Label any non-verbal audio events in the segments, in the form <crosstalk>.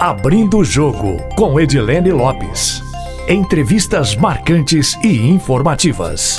Abrindo o Jogo, com Edilene Lopes. Entrevistas marcantes e informativas.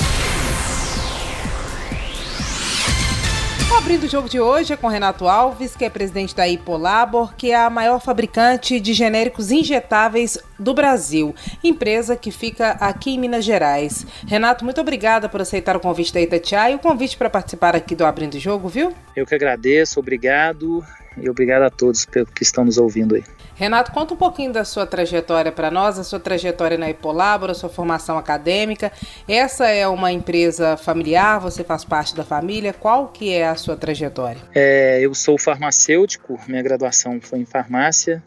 Abrindo o jogo de hoje é com Renato Alves, que é presidente da Hipolabor, que é a maior fabricante de genéricos injetáveis do Brasil, empresa que fica aqui em Minas Gerais. Renato, muito obrigada por aceitar o convite da Itatiaia e o convite para participar aqui do Abrindo o Jogo, viu? Eu que agradeço, obrigado e obrigado a todos que estão nos ouvindo aí. Renato, conta um pouquinho da sua trajetória para nós, a sua trajetória na Ipolabora, a sua formação acadêmica. Essa é uma empresa familiar, você faz parte da família. Qual que é a sua trajetória? É, eu sou farmacêutico, minha graduação foi em farmácia.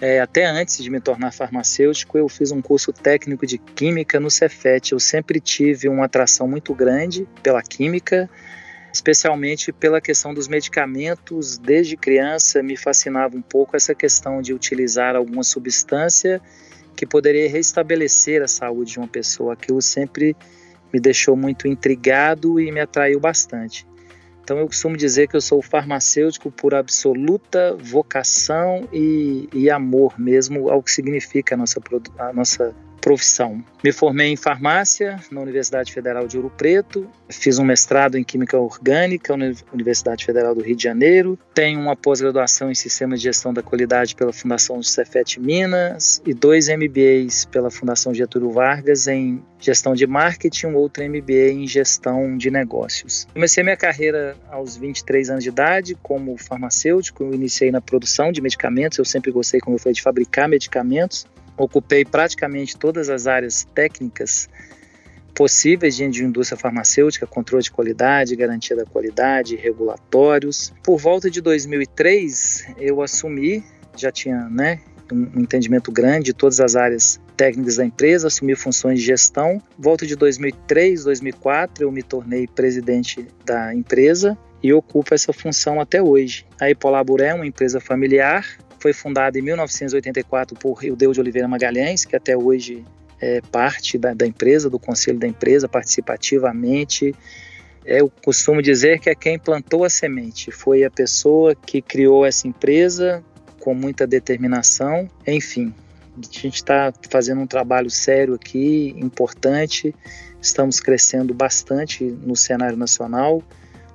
É, até antes de me tornar farmacêutico, eu fiz um curso técnico de química no Cefet. Eu sempre tive uma atração muito grande pela química especialmente pela questão dos medicamentos. Desde criança me fascinava um pouco essa questão de utilizar alguma substância que poderia restabelecer a saúde de uma pessoa. Aquilo sempre me deixou muito intrigado e me atraiu bastante. Então eu costumo dizer que eu sou farmacêutico por absoluta vocação e, e amor mesmo ao que significa a nossa, a nossa profissão. Me formei em farmácia na Universidade Federal de Ouro Preto, fiz um mestrado em Química Orgânica na Universidade Federal do Rio de Janeiro, tenho uma pós-graduação em Sistema de Gestão da Qualidade pela Fundação Cefet Minas e dois MBAs pela Fundação Getúlio Vargas em Gestão de Marketing, um outro MBA em Gestão de Negócios. Comecei minha carreira aos 23 anos de idade como farmacêutico, eu iniciei na produção de medicamentos, eu sempre gostei, como eu falei, de fabricar medicamentos ocupei praticamente todas as áreas técnicas possíveis de indústria farmacêutica, controle de qualidade, garantia da qualidade, regulatórios. Por volta de 2003, eu assumi, já tinha né, um entendimento grande de todas as áreas técnicas da empresa, assumi funções de gestão. Volta de 2003, 2004, eu me tornei presidente da empresa e ocupo essa função até hoje. A Ipolabur é uma empresa familiar, foi fundada em 1984 por Ildeu de Oliveira Magalhães, que até hoje é parte da, da empresa, do conselho da empresa, participativamente. Eu costumo dizer que é quem plantou a semente, foi a pessoa que criou essa empresa com muita determinação. Enfim, a gente está fazendo um trabalho sério aqui, importante. Estamos crescendo bastante no cenário nacional.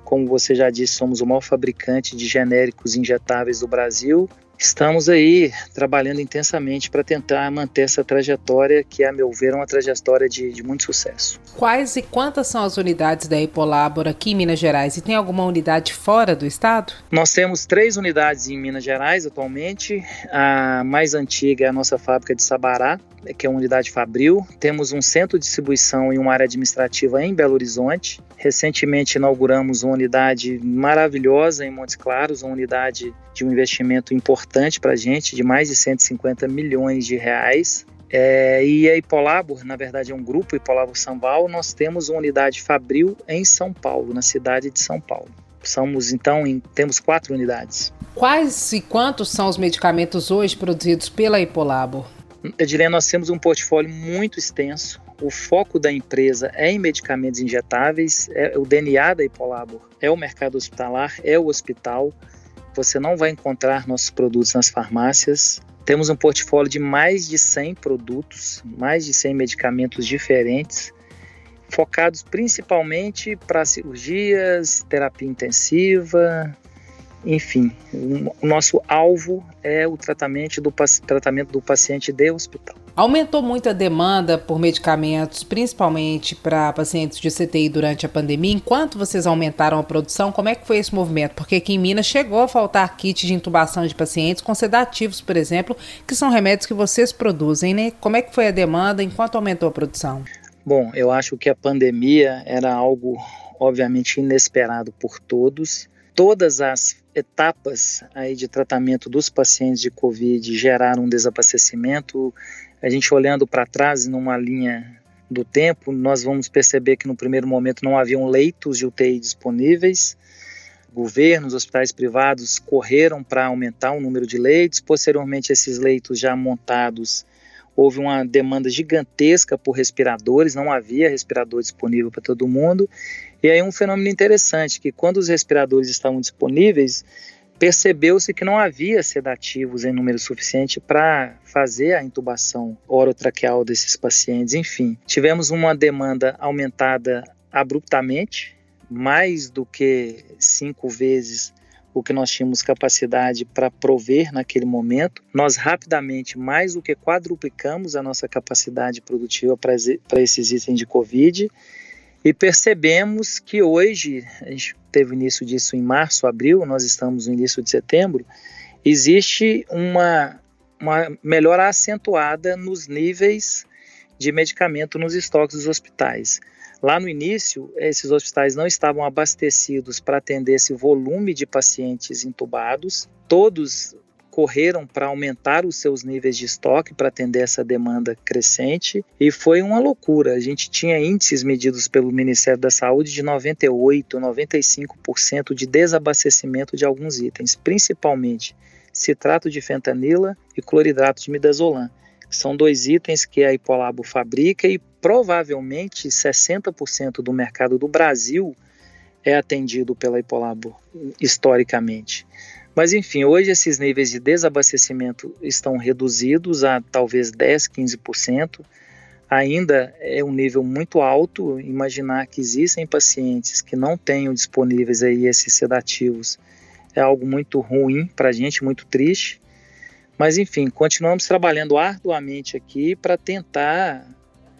Como você já disse, somos o maior fabricante de genéricos injetáveis do Brasil Estamos aí trabalhando intensamente para tentar manter essa trajetória, que, a meu ver, é uma trajetória de, de muito sucesso. Quais e quantas são as unidades da Ipolabora aqui em Minas Gerais? E tem alguma unidade fora do estado? Nós temos três unidades em Minas Gerais atualmente. A mais antiga é a nossa fábrica de Sabará, que é uma unidade Fabril. Temos um centro de distribuição e uma área administrativa em Belo Horizonte. Recentemente inauguramos uma unidade maravilhosa em Montes Claros, uma unidade de um investimento importante para a gente, de mais de 150 milhões de reais. É, e a Hipolabor, na verdade é um grupo Hipolabor Sambal, nós temos uma unidade Fabril em São Paulo, na cidade de São Paulo. Somos então, em, temos quatro unidades. Quais e quantos são os medicamentos hoje produzidos pela Hipolabor? Edilene, nós temos um portfólio muito extenso. O foco da empresa é em medicamentos injetáveis, é o DNA da Hipolabor é o mercado hospitalar, é o hospital. Você não vai encontrar nossos produtos nas farmácias. Temos um portfólio de mais de 100 produtos, mais de 100 medicamentos diferentes, focados principalmente para cirurgias, terapia intensiva, enfim, o nosso alvo é o tratamento do, tratamento do paciente de hospital. Aumentou muito a demanda por medicamentos, principalmente para pacientes de CTI durante a pandemia. Enquanto vocês aumentaram a produção, como é que foi esse movimento? Porque aqui em Minas chegou a faltar kit de intubação de pacientes com sedativos, por exemplo, que são remédios que vocês produzem, né? Como é que foi a demanda enquanto aumentou a produção? Bom, eu acho que a pandemia era algo obviamente inesperado por todos todas as etapas aí de tratamento dos pacientes de Covid geraram um desabastecimento. A gente olhando para trás numa linha do tempo, nós vamos perceber que no primeiro momento não haviam leitos de UTI disponíveis. Governos, hospitais privados correram para aumentar o número de leitos. Posteriormente, esses leitos já montados, houve uma demanda gigantesca por respiradores, não havia respirador disponível para todo mundo. E aí um fenômeno interessante, que quando os respiradores estavam disponíveis, percebeu-se que não havia sedativos em número suficiente para fazer a intubação orotraqueal desses pacientes. Enfim, tivemos uma demanda aumentada abruptamente, mais do que cinco vezes o que nós tínhamos capacidade para prover naquele momento. Nós rapidamente, mais do que quadruplicamos a nossa capacidade produtiva para esses itens de Covid e percebemos que hoje, a gente teve início disso em março, abril, nós estamos no início de setembro, existe uma, uma melhora acentuada nos níveis de medicamento nos estoques dos hospitais. Lá no início, esses hospitais não estavam abastecidos para atender esse volume de pacientes intubados. Todos correram para aumentar os seus níveis de estoque para atender essa demanda crescente e foi uma loucura. A gente tinha índices medidos pelo Ministério da Saúde de 98, 95% de desabastecimento de alguns itens, principalmente citrato de fentanila e cloridrato de midazolam. São dois itens que a Hipolabo fabrica e provavelmente 60% do mercado do Brasil é atendido pela Hipolabo historicamente. Mas enfim, hoje esses níveis de desabastecimento estão reduzidos a talvez 10, 15%. Ainda é um nível muito alto. Imaginar que existem pacientes que não tenham disponíveis aí esses sedativos é algo muito ruim para a gente, muito triste. Mas enfim, continuamos trabalhando arduamente aqui para tentar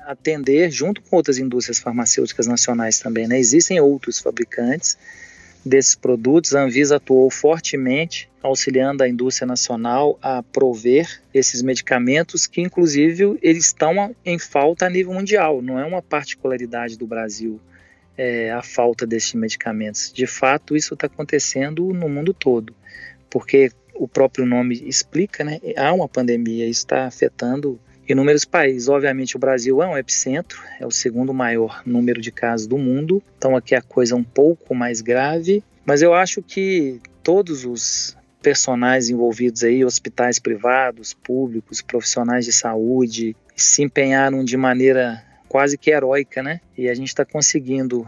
atender junto com outras indústrias farmacêuticas nacionais também. Né? Existem outros fabricantes desses produtos. A Anvisa atuou fortemente auxiliando a indústria nacional a prover esses medicamentos que inclusive eles estão em falta a nível mundial. Não é uma particularidade do Brasil é, a falta desses medicamentos. De fato, isso está acontecendo no mundo todo, porque o próprio nome explica, né? Há uma pandemia, isso está afetando inúmeros países. Obviamente, o Brasil é um epicentro, é o segundo maior número de casos do mundo, então aqui a coisa é um pouco mais grave, mas eu acho que todos os personagens envolvidos aí, hospitais privados, públicos, profissionais de saúde, se empenharam de maneira quase que heróica, né? E a gente está conseguindo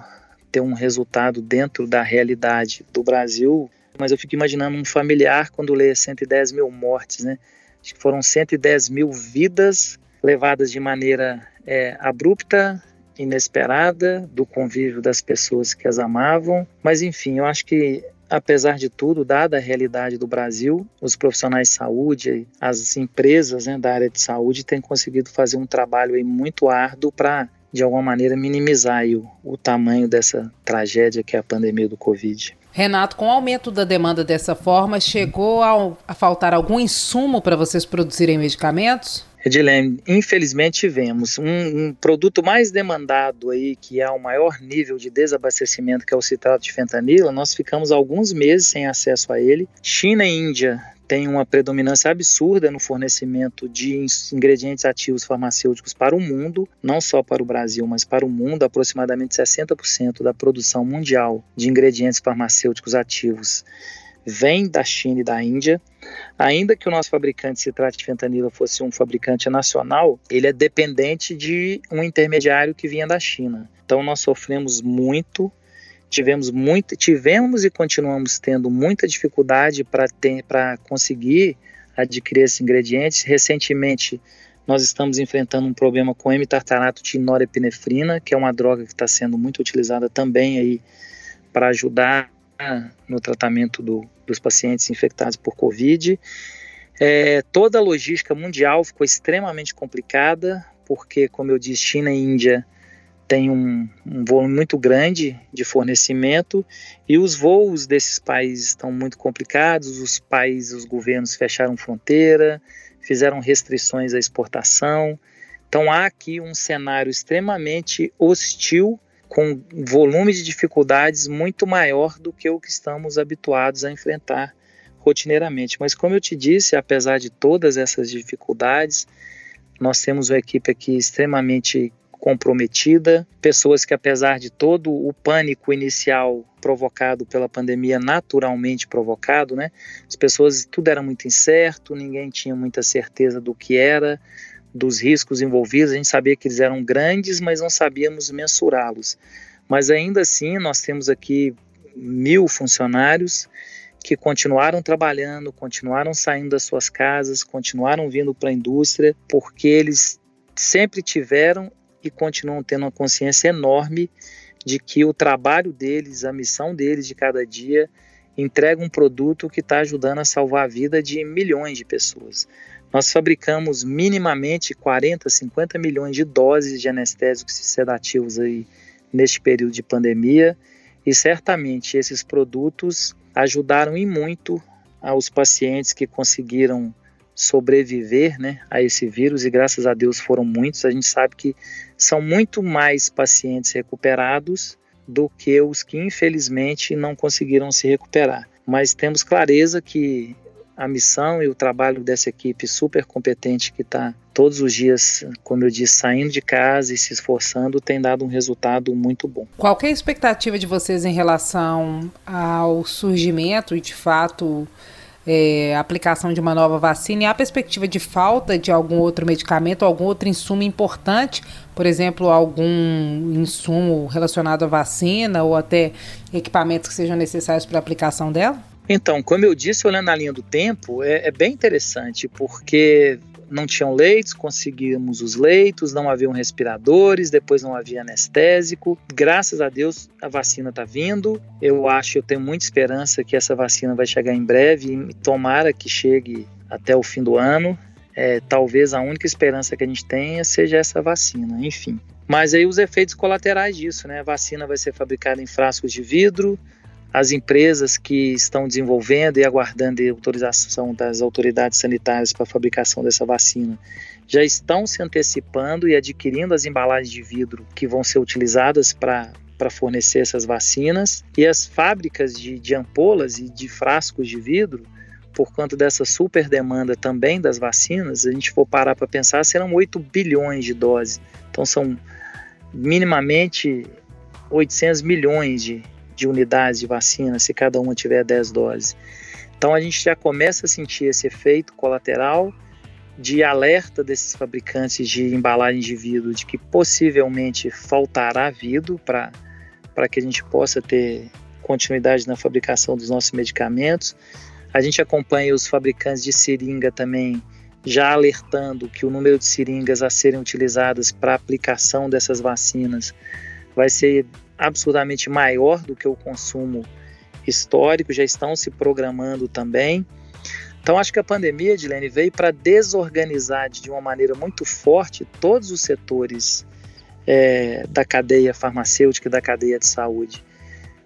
ter um resultado dentro da realidade do Brasil mas eu fico imaginando um familiar quando lê 110 mil mortes, né? Acho que foram 110 mil vidas levadas de maneira é, abrupta, inesperada, do convívio das pessoas que as amavam. Mas enfim, eu acho que apesar de tudo, dada a realidade do Brasil, os profissionais de saúde, as empresas né, da área de saúde têm conseguido fazer um trabalho aí muito árduo para, de alguma maneira, minimizar o, o tamanho dessa tragédia que é a pandemia do Covid. Renato, com o aumento da demanda dessa forma, chegou a, a faltar algum insumo para vocês produzirem medicamentos? Edilene, infelizmente tivemos um, um, produto mais demandado aí, que é o maior nível de desabastecimento, que é o citrato de fentanila, nós ficamos alguns meses sem acesso a ele. China e Índia tem uma predominância absurda no fornecimento de ingredientes ativos farmacêuticos para o mundo, não só para o Brasil, mas para o mundo. Aproximadamente 60% da produção mundial de ingredientes farmacêuticos ativos vem da China e da Índia. Ainda que o nosso fabricante se trate de fentanila fosse um fabricante nacional, ele é dependente de um intermediário que vinha da China. Então nós sofremos muito tivemos muito, tivemos e continuamos tendo muita dificuldade para conseguir adquirir esses ingredientes. Recentemente, nós estamos enfrentando um problema com M-tartarato de norepinefrina, que é uma droga que está sendo muito utilizada também aí para ajudar no tratamento do, dos pacientes infectados por Covid. É, toda a logística mundial ficou extremamente complicada, porque, como eu disse, China e Índia tem um, um, volume muito grande de fornecimento e os voos desses países estão muito complicados. Os países, os governos fecharam fronteira, fizeram restrições à exportação. Então há aqui um cenário extremamente hostil, com volume de dificuldades muito maior do que o que estamos habituados a enfrentar rotineiramente. Mas como eu te disse, apesar de todas essas dificuldades, nós temos uma equipe aqui extremamente comprometida, pessoas que, apesar de todo o pânico inicial provocado pela pandemia, naturalmente provocado, né? As pessoas, tudo era muito incerto, ninguém tinha muita certeza do que era, dos riscos envolvidos, a gente sabia que eles eram grandes, mas não sabíamos mensurá-los. Mas ainda assim, nós temos aqui mil funcionários, que continuaram trabalhando, continuaram saindo das suas casas, continuaram vindo para a indústria, porque eles sempre tiveram e continuam tendo uma consciência enorme de que o trabalho deles, a missão deles de cada dia, entrega um produto que está ajudando a salvar a vida de milhões de pessoas. Nós fabricamos minimamente 40, 50 milhões de doses de anestésicos e sedativos aí neste período de pandemia e certamente esses produtos ajudaram em muito aos pacientes que conseguiram sobreviver né, a esse vírus e graças a Deus foram muitos. A gente sabe que são muito mais pacientes recuperados do que os que infelizmente não conseguiram se recuperar. Mas temos clareza que a missão e o trabalho dessa equipe super competente que está todos os dias, como eu disse, saindo de casa e se esforçando, tem dado um resultado muito bom. Qual é a expectativa de vocês em relação ao surgimento e, de fato, é, aplicação de uma nova vacina e a perspectiva de falta de algum outro medicamento, algum outro insumo importante, por exemplo, algum insumo relacionado à vacina ou até equipamentos que sejam necessários para a aplicação dela? Então, como eu disse, olhando a linha do tempo, é, é bem interessante, porque não tinham leitos, conseguimos os leitos, não haviam respiradores, depois não havia anestésico. Graças a Deus a vacina está vindo. Eu acho, eu tenho muita esperança que essa vacina vai chegar em breve e tomara que chegue até o fim do ano. É, talvez a única esperança que a gente tenha seja essa vacina, enfim. Mas aí os efeitos colaterais disso, né? A vacina vai ser fabricada em frascos de vidro, as empresas que estão desenvolvendo e aguardando autorização das autoridades sanitárias para a fabricação dessa vacina já estão se antecipando e adquirindo as embalagens de vidro que vão ser utilizadas para para fornecer essas vacinas e as fábricas de, de ampolas e de frascos de vidro, por conta dessa super demanda também das vacinas, a gente for parar para pensar, serão 8 bilhões de doses. Então são minimamente 800 milhões de, de unidades de vacina se cada uma tiver 10 doses. Então a gente já começa a sentir esse efeito colateral de alerta desses fabricantes de embalagens de vidro de que possivelmente faltará vidro para que a gente possa ter continuidade na fabricação dos nossos medicamentos. A gente acompanha os fabricantes de seringa também já alertando que o número de seringas a serem utilizadas para aplicação dessas vacinas vai ser absurdamente maior do que o consumo histórico, já estão se programando também. Então, acho que a pandemia, Dilene, veio para desorganizar de uma maneira muito forte todos os setores é, da cadeia farmacêutica e da cadeia de saúde.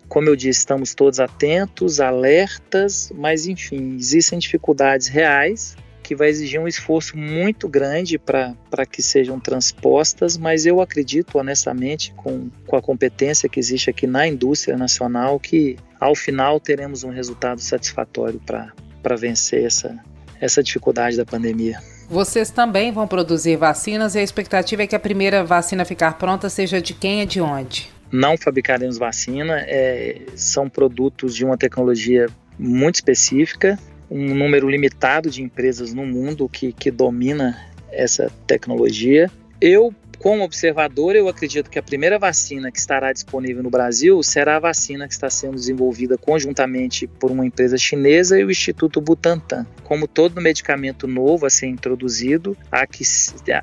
Como eu disse, estamos todos atentos, alertas, mas enfim, existem dificuldades reais que vai exigir um esforço muito grande para que sejam transpostas, mas eu acredito honestamente, com, com a competência que existe aqui na indústria nacional, que ao final teremos um resultado satisfatório para vencer essa, essa dificuldade da pandemia. Vocês também vão produzir vacinas e a expectativa é que a primeira vacina ficar pronta seja de quem e de onde? Não fabricaremos vacina, é, são produtos de uma tecnologia muito específica um número limitado de empresas no mundo que, que domina essa tecnologia. Eu, como observador, eu acredito que a primeira vacina que estará disponível no Brasil será a vacina que está sendo desenvolvida conjuntamente por uma empresa chinesa e o Instituto Butantan. Como todo medicamento novo a ser introduzido, há que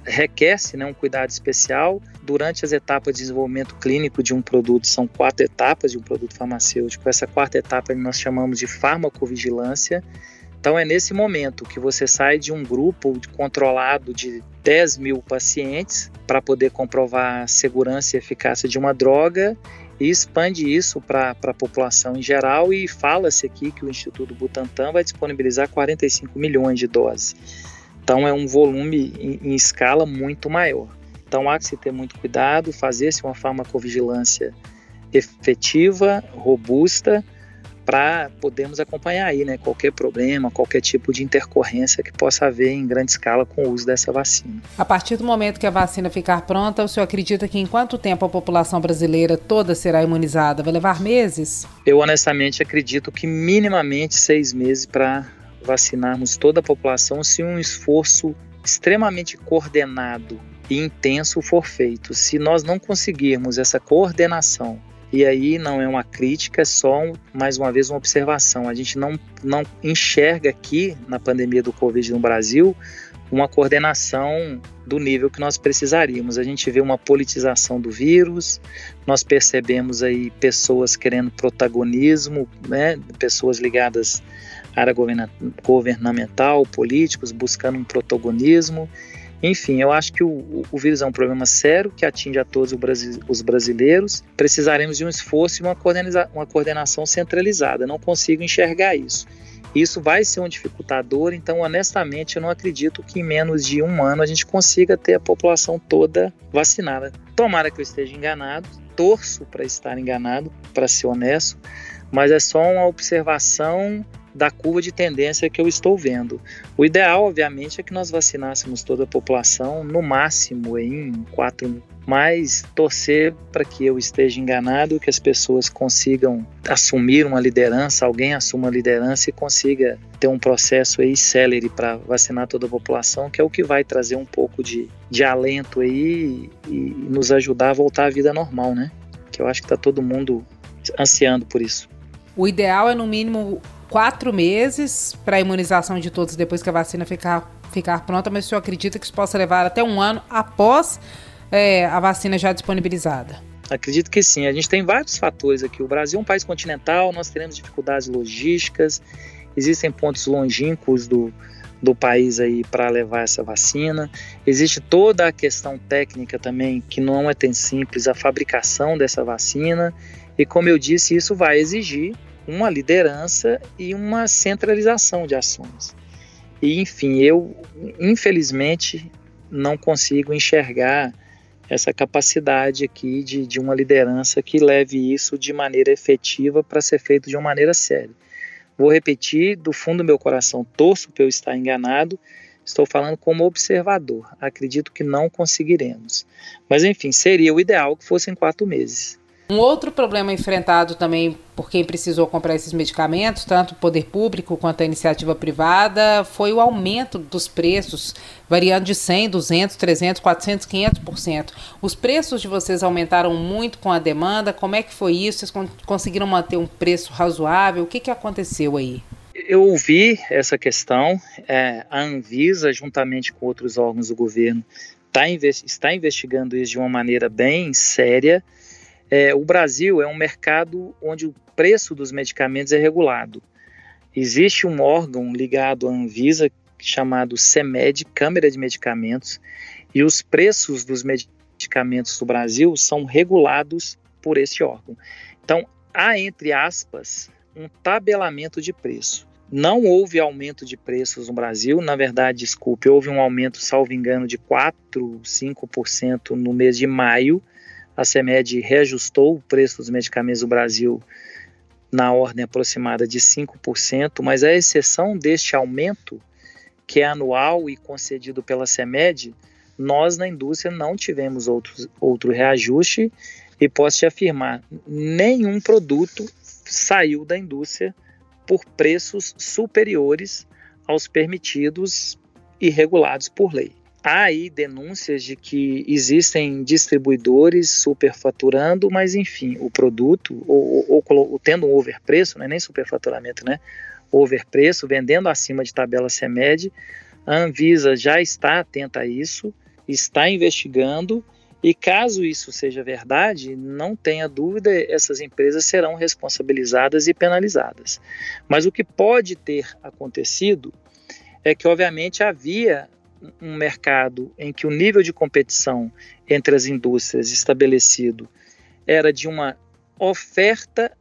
requer-se né, um cuidado especial durante as etapas de desenvolvimento clínico de um produto. São quatro etapas de um produto farmacêutico. Essa quarta etapa nós chamamos de farmacovigilância então é nesse momento que você sai de um grupo controlado de 10 mil pacientes para poder comprovar a segurança e eficácia de uma droga e expande isso para a população em geral e fala-se aqui que o Instituto Butantan vai disponibilizar 45 milhões de doses. Então é um volume em, em escala muito maior. Então há que se ter muito cuidado, fazer-se uma farmacovigilância efetiva, robusta, para podermos acompanhar aí, né, qualquer problema, qualquer tipo de intercorrência que possa haver em grande escala com o uso dessa vacina. A partir do momento que a vacina ficar pronta, o senhor acredita que em quanto tempo a população brasileira toda será imunizada? Vai levar meses? Eu honestamente acredito que minimamente seis meses para vacinarmos toda a população se um esforço extremamente coordenado e intenso for feito. Se nós não conseguirmos essa coordenação E aí não é uma crítica, é só mais uma vez uma observação. A gente não, não enxerga aqui na pandemia do Covid no Brasil uma coordenação do nível que nós precisaríamos. A gente vê uma politização do vírus, nós percebemos aí pessoas querendo protagonismo, né, pessoas ligadas à área governamental, políticos buscando um protagonismo. Enfim, eu acho que o, o vírus é um problema sério que atinge a todos os brasileiros. Precisaremos de um esforço e uma, coordena uma coordenação centralizada. Não consigo enxergar isso. Isso vai ser um dificultador, então, honestamente, eu não acredito que em menos de um ano a gente consiga ter a população toda vacinada. Tomara que eu esteja enganado, torço para estar enganado, para ser honesto, mas é só uma observação da curva de tendência que eu estou vendo. O ideal, obviamente, é que nós vacinássemos toda a população no máximo em quatro mas torcer para que eu esteja enganado, que as pessoas consigam assumir uma liderança, alguém assuma a liderança e consiga ter um processo aí célere para vacinar toda a população, que é o que vai trazer um pouco de, de alento aí e, e nos ajudar a voltar à vida normal, né? Que eu acho que está todo mundo ansiando por isso. O ideal é no mínimo quatro meses para a imunização de todos depois que a vacina ficar, ficar pronta, mas o senhor acredita que isso possa levar até um ano após é, a vacina já disponibilizada? Acredito que sim. A gente tem vários fatores aqui. O Brasil é um país continental, nós teremos dificuldades logísticas, existem pontos longínquos do, do país aí para levar essa vacina. Existe toda a questão técnica também, que não é tão simples, a fabricação dessa vacina. E como eu disse, isso vai exigir uma liderança e uma centralização de ações. E enfim, eu infelizmente não consigo enxergar essa capacidade aqui de, de uma liderança que leve isso de maneira efetiva para ser feito de uma maneira séria. Vou repetir, do fundo do meu coração, torço para eu estar enganado, estou falando como observador. Acredito que não conseguiremos. Mas enfim, seria o ideal que fossem quatro meses. Um outro problema enfrentado também por quem precisou comprar esses medicamentos, tanto o poder público quanto a iniciativa privada, foi o aumento dos preços, variando de 100, 200, 300, 400, 500%. Os preços de vocês aumentaram muito com a demanda. Como é que foi isso? Vocês conseguiram manter um preço razoável? O que, que aconteceu aí? Eu ouvi essa questão. É, a Anvisa, juntamente com outros órgãos do governo, tá está investigando isso de uma maneira bem séria é, o Brasil é um mercado onde o preço dos medicamentos é regulado. Existe um órgão ligado à Anvisa chamado CEMED, Câmara de Medicamentos, e os preços dos medicamentos do Brasil são regulados por esse órgão. Então, há, entre aspas, um tabelamento de preço. Não houve aumento de preços no Brasil, na verdade, desculpe, houve um aumento, salvo engano, de 4, 5% no mês de maio, a CEMED reajustou o preço dos medicamentos do Brasil na ordem aproximada de 5%, mas a exceção deste aumento, que é anual e concedido pela CEMED, nós na indústria não tivemos outro, outro reajuste e posso te afirmar, nenhum produto saiu da indústria por preços superiores aos permitidos e regulados por lei. Há aí denúncias de que existem distribuidores superfaturando, mas enfim, o produto, ou, ou, ou tendo um overpreço, não é nem superfaturamento, né? Overpreço, vendendo acima de tabela CEMED, a Anvisa já está atenta a isso, está investigando, e caso isso seja verdade, não tenha dúvida, essas empresas serão responsabilizadas e penalizadas. Mas o que pode ter acontecido é que, obviamente, havia um mercado em que o nível de competição entre as indústrias estabelecido era de uma oferta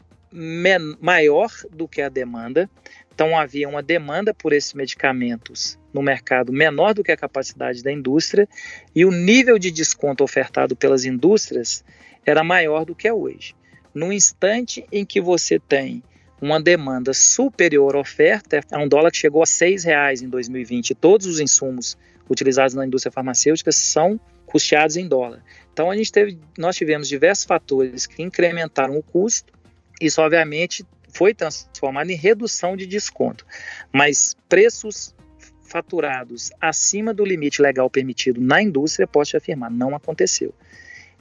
maior do que a demanda, então havia uma demanda por esses medicamentos no mercado menor do que a capacidade da indústria e o nível de desconto ofertado pelas indústrias era maior do que é hoje. No instante em que você tem uma demanda superior à oferta, é um dólar que chegou a seis reais em 2020, todos os insumos utilizados na indústria farmacêutica são custeados em dólar. Então a gente teve, nós tivemos diversos fatores que incrementaram o custo. Isso obviamente foi transformado em redução de desconto, mas preços faturados acima do limite legal permitido na indústria, posso te afirmar, não aconteceu.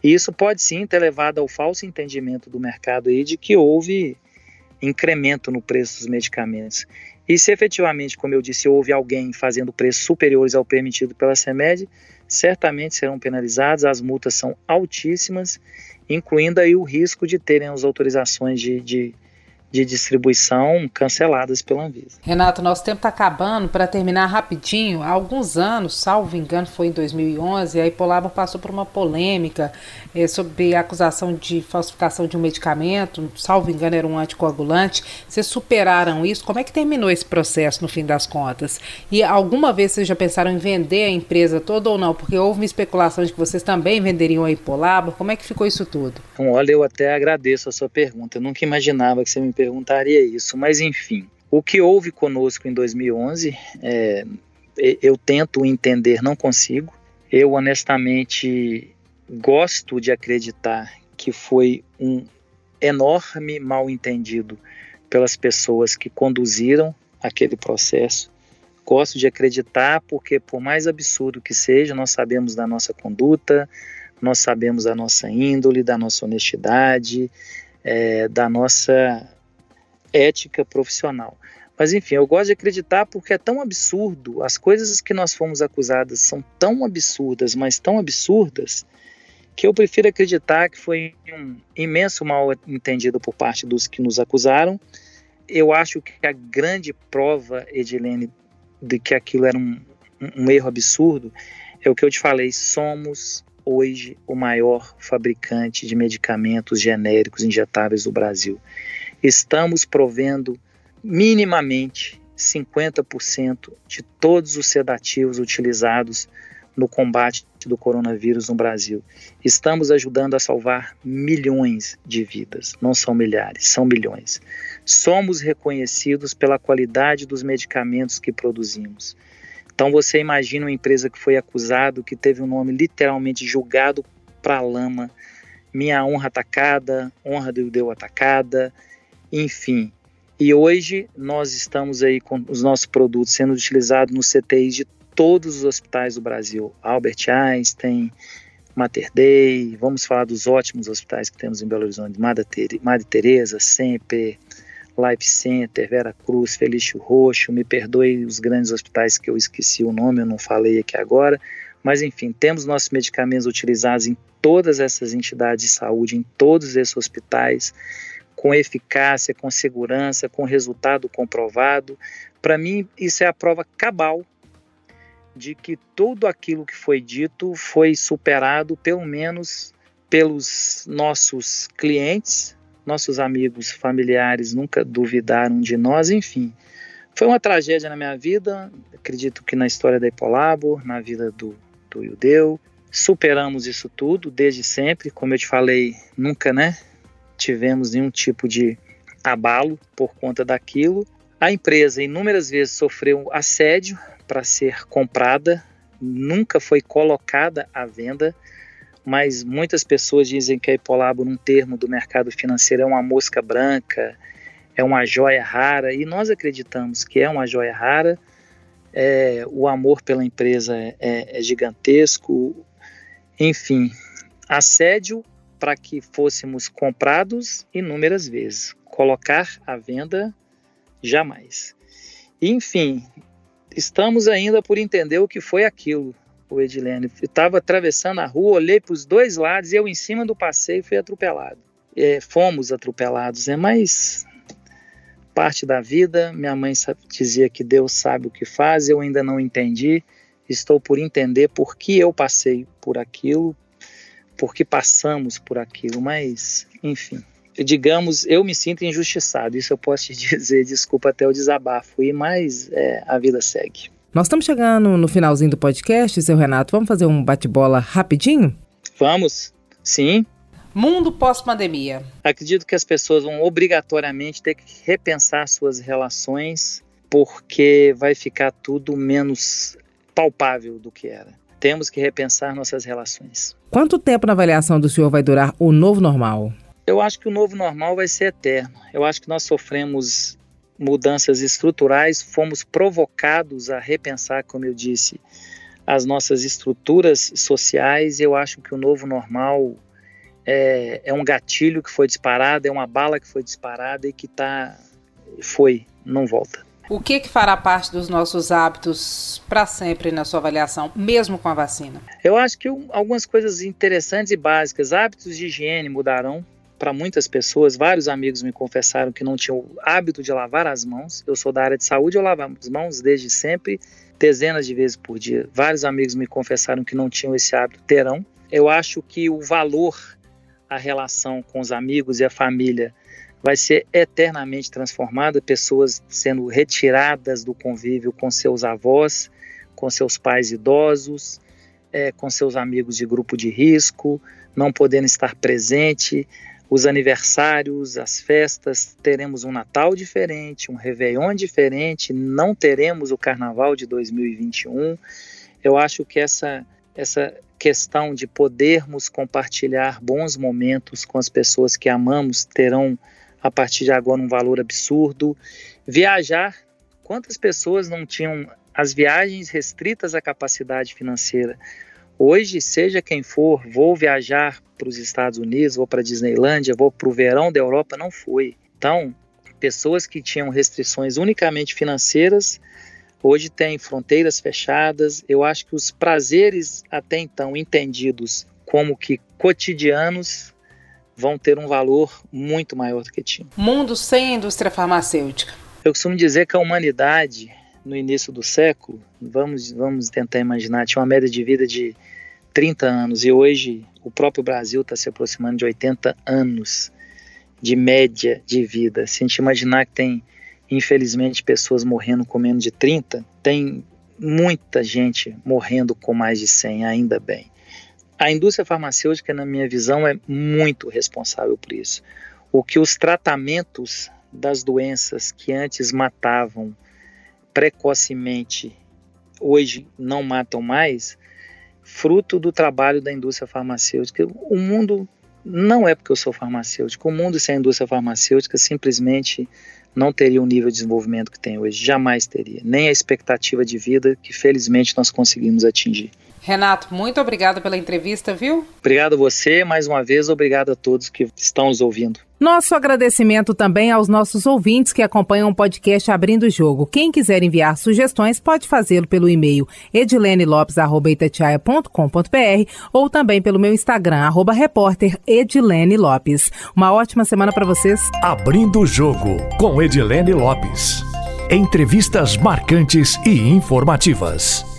E isso pode sim ter levado ao falso entendimento do mercado aí de que houve incremento no preço dos medicamentos. E se efetivamente, como eu disse, houve alguém fazendo preços superiores ao permitido pela CEMED, certamente serão penalizados, as multas são altíssimas, incluindo aí o risco de terem as autorizações de, de de distribuição canceladas pela Anvisa. Renato, nosso tempo está acabando. Para terminar rapidinho, há alguns anos, salvo engano, foi em 2011, a Ipolaba passou por uma polêmica é, sobre a acusação de falsificação de um medicamento, salvo engano, era um anticoagulante. Vocês superaram isso? Como é que terminou esse processo no fim das contas? E alguma vez vocês já pensaram em vender a empresa toda ou não? Porque houve uma especulação de que vocês também venderiam a Ipolaba. Como é que ficou isso tudo? Então, olha, eu até agradeço a sua pergunta. Eu nunca imaginava que você me perguntaria isso, mas enfim. O que houve conosco em 2011, é, eu tento entender, não consigo. Eu honestamente gosto de acreditar que foi um enorme mal entendido pelas pessoas que conduziram aquele processo. Gosto de acreditar porque, por mais absurdo que seja, nós sabemos da nossa conduta, nós sabemos da nossa índole, da nossa honestidade, é, da nossa ética profissional. Mas enfim, eu gosto de acreditar porque é tão absurdo, as coisas que nós fomos acusadas são tão absurdas, mas tão absurdas, que eu prefiro acreditar que foi um imenso mal entendido por parte dos que nos acusaram. Eu acho que a grande prova, Edilene, de que aquilo era um, um erro absurdo é o que eu te falei: somos hoje o maior fabricante de medicamentos genéricos injetáveis do Brasil estamos provendo minimamente 50% de todos os sedativos utilizados no combate do coronavírus no Brasil. Estamos ajudando a salvar milhões de vidas, não são milhares, são milhões. Somos reconhecidos pela qualidade dos medicamentos que produzimos. Então você imagina uma empresa que foi acusado, que teve o um nome literalmente julgado para a lama. Minha honra atacada, honra do Deu atacada, enfim. E hoje nós estamos aí com os nossos produtos sendo utilizados nos CTIs de todos os hospitais do Brasil. Albert Einstein, Mater Dei, vamos falar dos ótimos hospitais que temos em Belo Horizonte, Madre, Teresa, Sempre, Life Center, Vera Cruz, Felício Roxo, me perdoe os grandes hospitais que eu esqueci o nome, eu não falei aqui agora, mas enfim, temos nossos medicamentos utilizados em todas essas entidades de saúde, em todos esses hospitais, com eficácia, com segurança, com resultado comprovado. Para mim, isso é a prova cabal de que tudo aquilo que foi dito foi superado, pelo menos pelos nossos clientes, nossos amigos, familiares nunca duvidaram de nós, enfim. Foi uma tragédia na minha vida, acredito que na história da Ipolabo, na vida do, do Judeu. Superamos isso tudo desde sempre, como eu te falei, nunca, né? Tivemos nenhum tipo de abalo por conta daquilo. A empresa inúmeras vezes sofreu assédio para ser comprada, nunca foi colocada à venda, mas muitas pessoas dizem que a Ipolabo, num termo do mercado financeiro, é uma mosca branca, é uma joia rara, e nós acreditamos que é uma joia rara. É, o amor pela empresa é, é gigantesco. Enfim, assédio para que fôssemos comprados inúmeras vezes. Colocar à venda, jamais. Enfim, estamos ainda por entender o que foi aquilo, o Edilene. Estava atravessando a rua, olhei para os dois lados e eu em cima do passeio fui atropelado. É, fomos atropelados, é mais parte da vida. Minha mãe dizia que Deus sabe o que faz, eu ainda não entendi. Estou por entender por que eu passei por aquilo, porque passamos por aquilo, mas enfim. Digamos, eu me sinto injustiçado, isso eu posso te <laughs> dizer, desculpa até o desabafo, e mas é, a vida segue. Nós estamos chegando no finalzinho do podcast, seu Renato. Vamos fazer um bate-bola rapidinho? Vamos, sim. Mundo pós-pandemia. Acredito que as pessoas vão obrigatoriamente ter que repensar suas relações, porque vai ficar tudo menos palpável do que era temos que repensar nossas relações. Quanto tempo na avaliação do senhor vai durar o novo normal? Eu acho que o novo normal vai ser eterno. Eu acho que nós sofremos mudanças estruturais, fomos provocados a repensar, como eu disse, as nossas estruturas sociais. Eu acho que o novo normal é, é um gatilho que foi disparado, é uma bala que foi disparada e que tá foi, não volta. O que, que fará parte dos nossos hábitos para sempre na sua avaliação, mesmo com a vacina? Eu acho que algumas coisas interessantes e básicas. Hábitos de higiene mudarão para muitas pessoas. Vários amigos me confessaram que não tinham o hábito de lavar as mãos. Eu sou da área de saúde, eu lavo as mãos desde sempre, dezenas de vezes por dia. Vários amigos me confessaram que não tinham esse hábito, terão. Eu acho que o valor, a relação com os amigos e a família vai ser eternamente transformada, pessoas sendo retiradas do convívio com seus avós, com seus pais idosos, é, com seus amigos de grupo de risco, não podendo estar presente, os aniversários, as festas, teremos um Natal diferente, um Réveillon diferente, não teremos o Carnaval de 2021. Eu acho que essa, essa questão de podermos compartilhar bons momentos com as pessoas que amamos terão a partir de agora um valor absurdo. Viajar, quantas pessoas não tinham as viagens restritas à capacidade financeira? Hoje, seja quem for, vou viajar para os Estados Unidos, vou para a Disneylândia, vou para o verão da Europa, não fui. Então, pessoas que tinham restrições unicamente financeiras, hoje têm fronteiras fechadas. Eu acho que os prazeres até então entendidos como que cotidianos vão ter um valor muito maior do que tinham. Mundo sem indústria farmacêutica. Eu costumo dizer que a humanidade, no início do século, vamos, vamos tentar imaginar, tinha uma média de vida de 30 anos e hoje o próprio Brasil está se aproximando de 80 anos de média de vida. Se a gente imaginar que tem, infelizmente, pessoas morrendo com menos de 30, tem muita gente morrendo com mais de 100, ainda bem. A indústria farmacêutica, na minha visão, é muito responsável por isso. O que os tratamentos das doenças que antes matavam precocemente, hoje não matam mais, fruto do trabalho da indústria farmacêutica. O mundo não é porque eu sou farmacêutico. O mundo sem a indústria farmacêutica simplesmente não teria o nível de desenvolvimento que tem hoje, jamais teria, nem a expectativa de vida que felizmente nós conseguimos atingir. Renato, muito obrigado pela entrevista, viu? Obrigado a você, mais uma vez, obrigado a todos que estão nos ouvindo. Nosso agradecimento também aos nossos ouvintes que acompanham o podcast Abrindo o Jogo. Quem quiser enviar sugestões pode fazê-lo pelo e-mail edilenelopes.com.br ou também pelo meu Instagram, arroba repórter Edilene Lopes. Uma ótima semana para vocês. Abrindo o Jogo com Edilene Lopes. Entrevistas marcantes e informativas.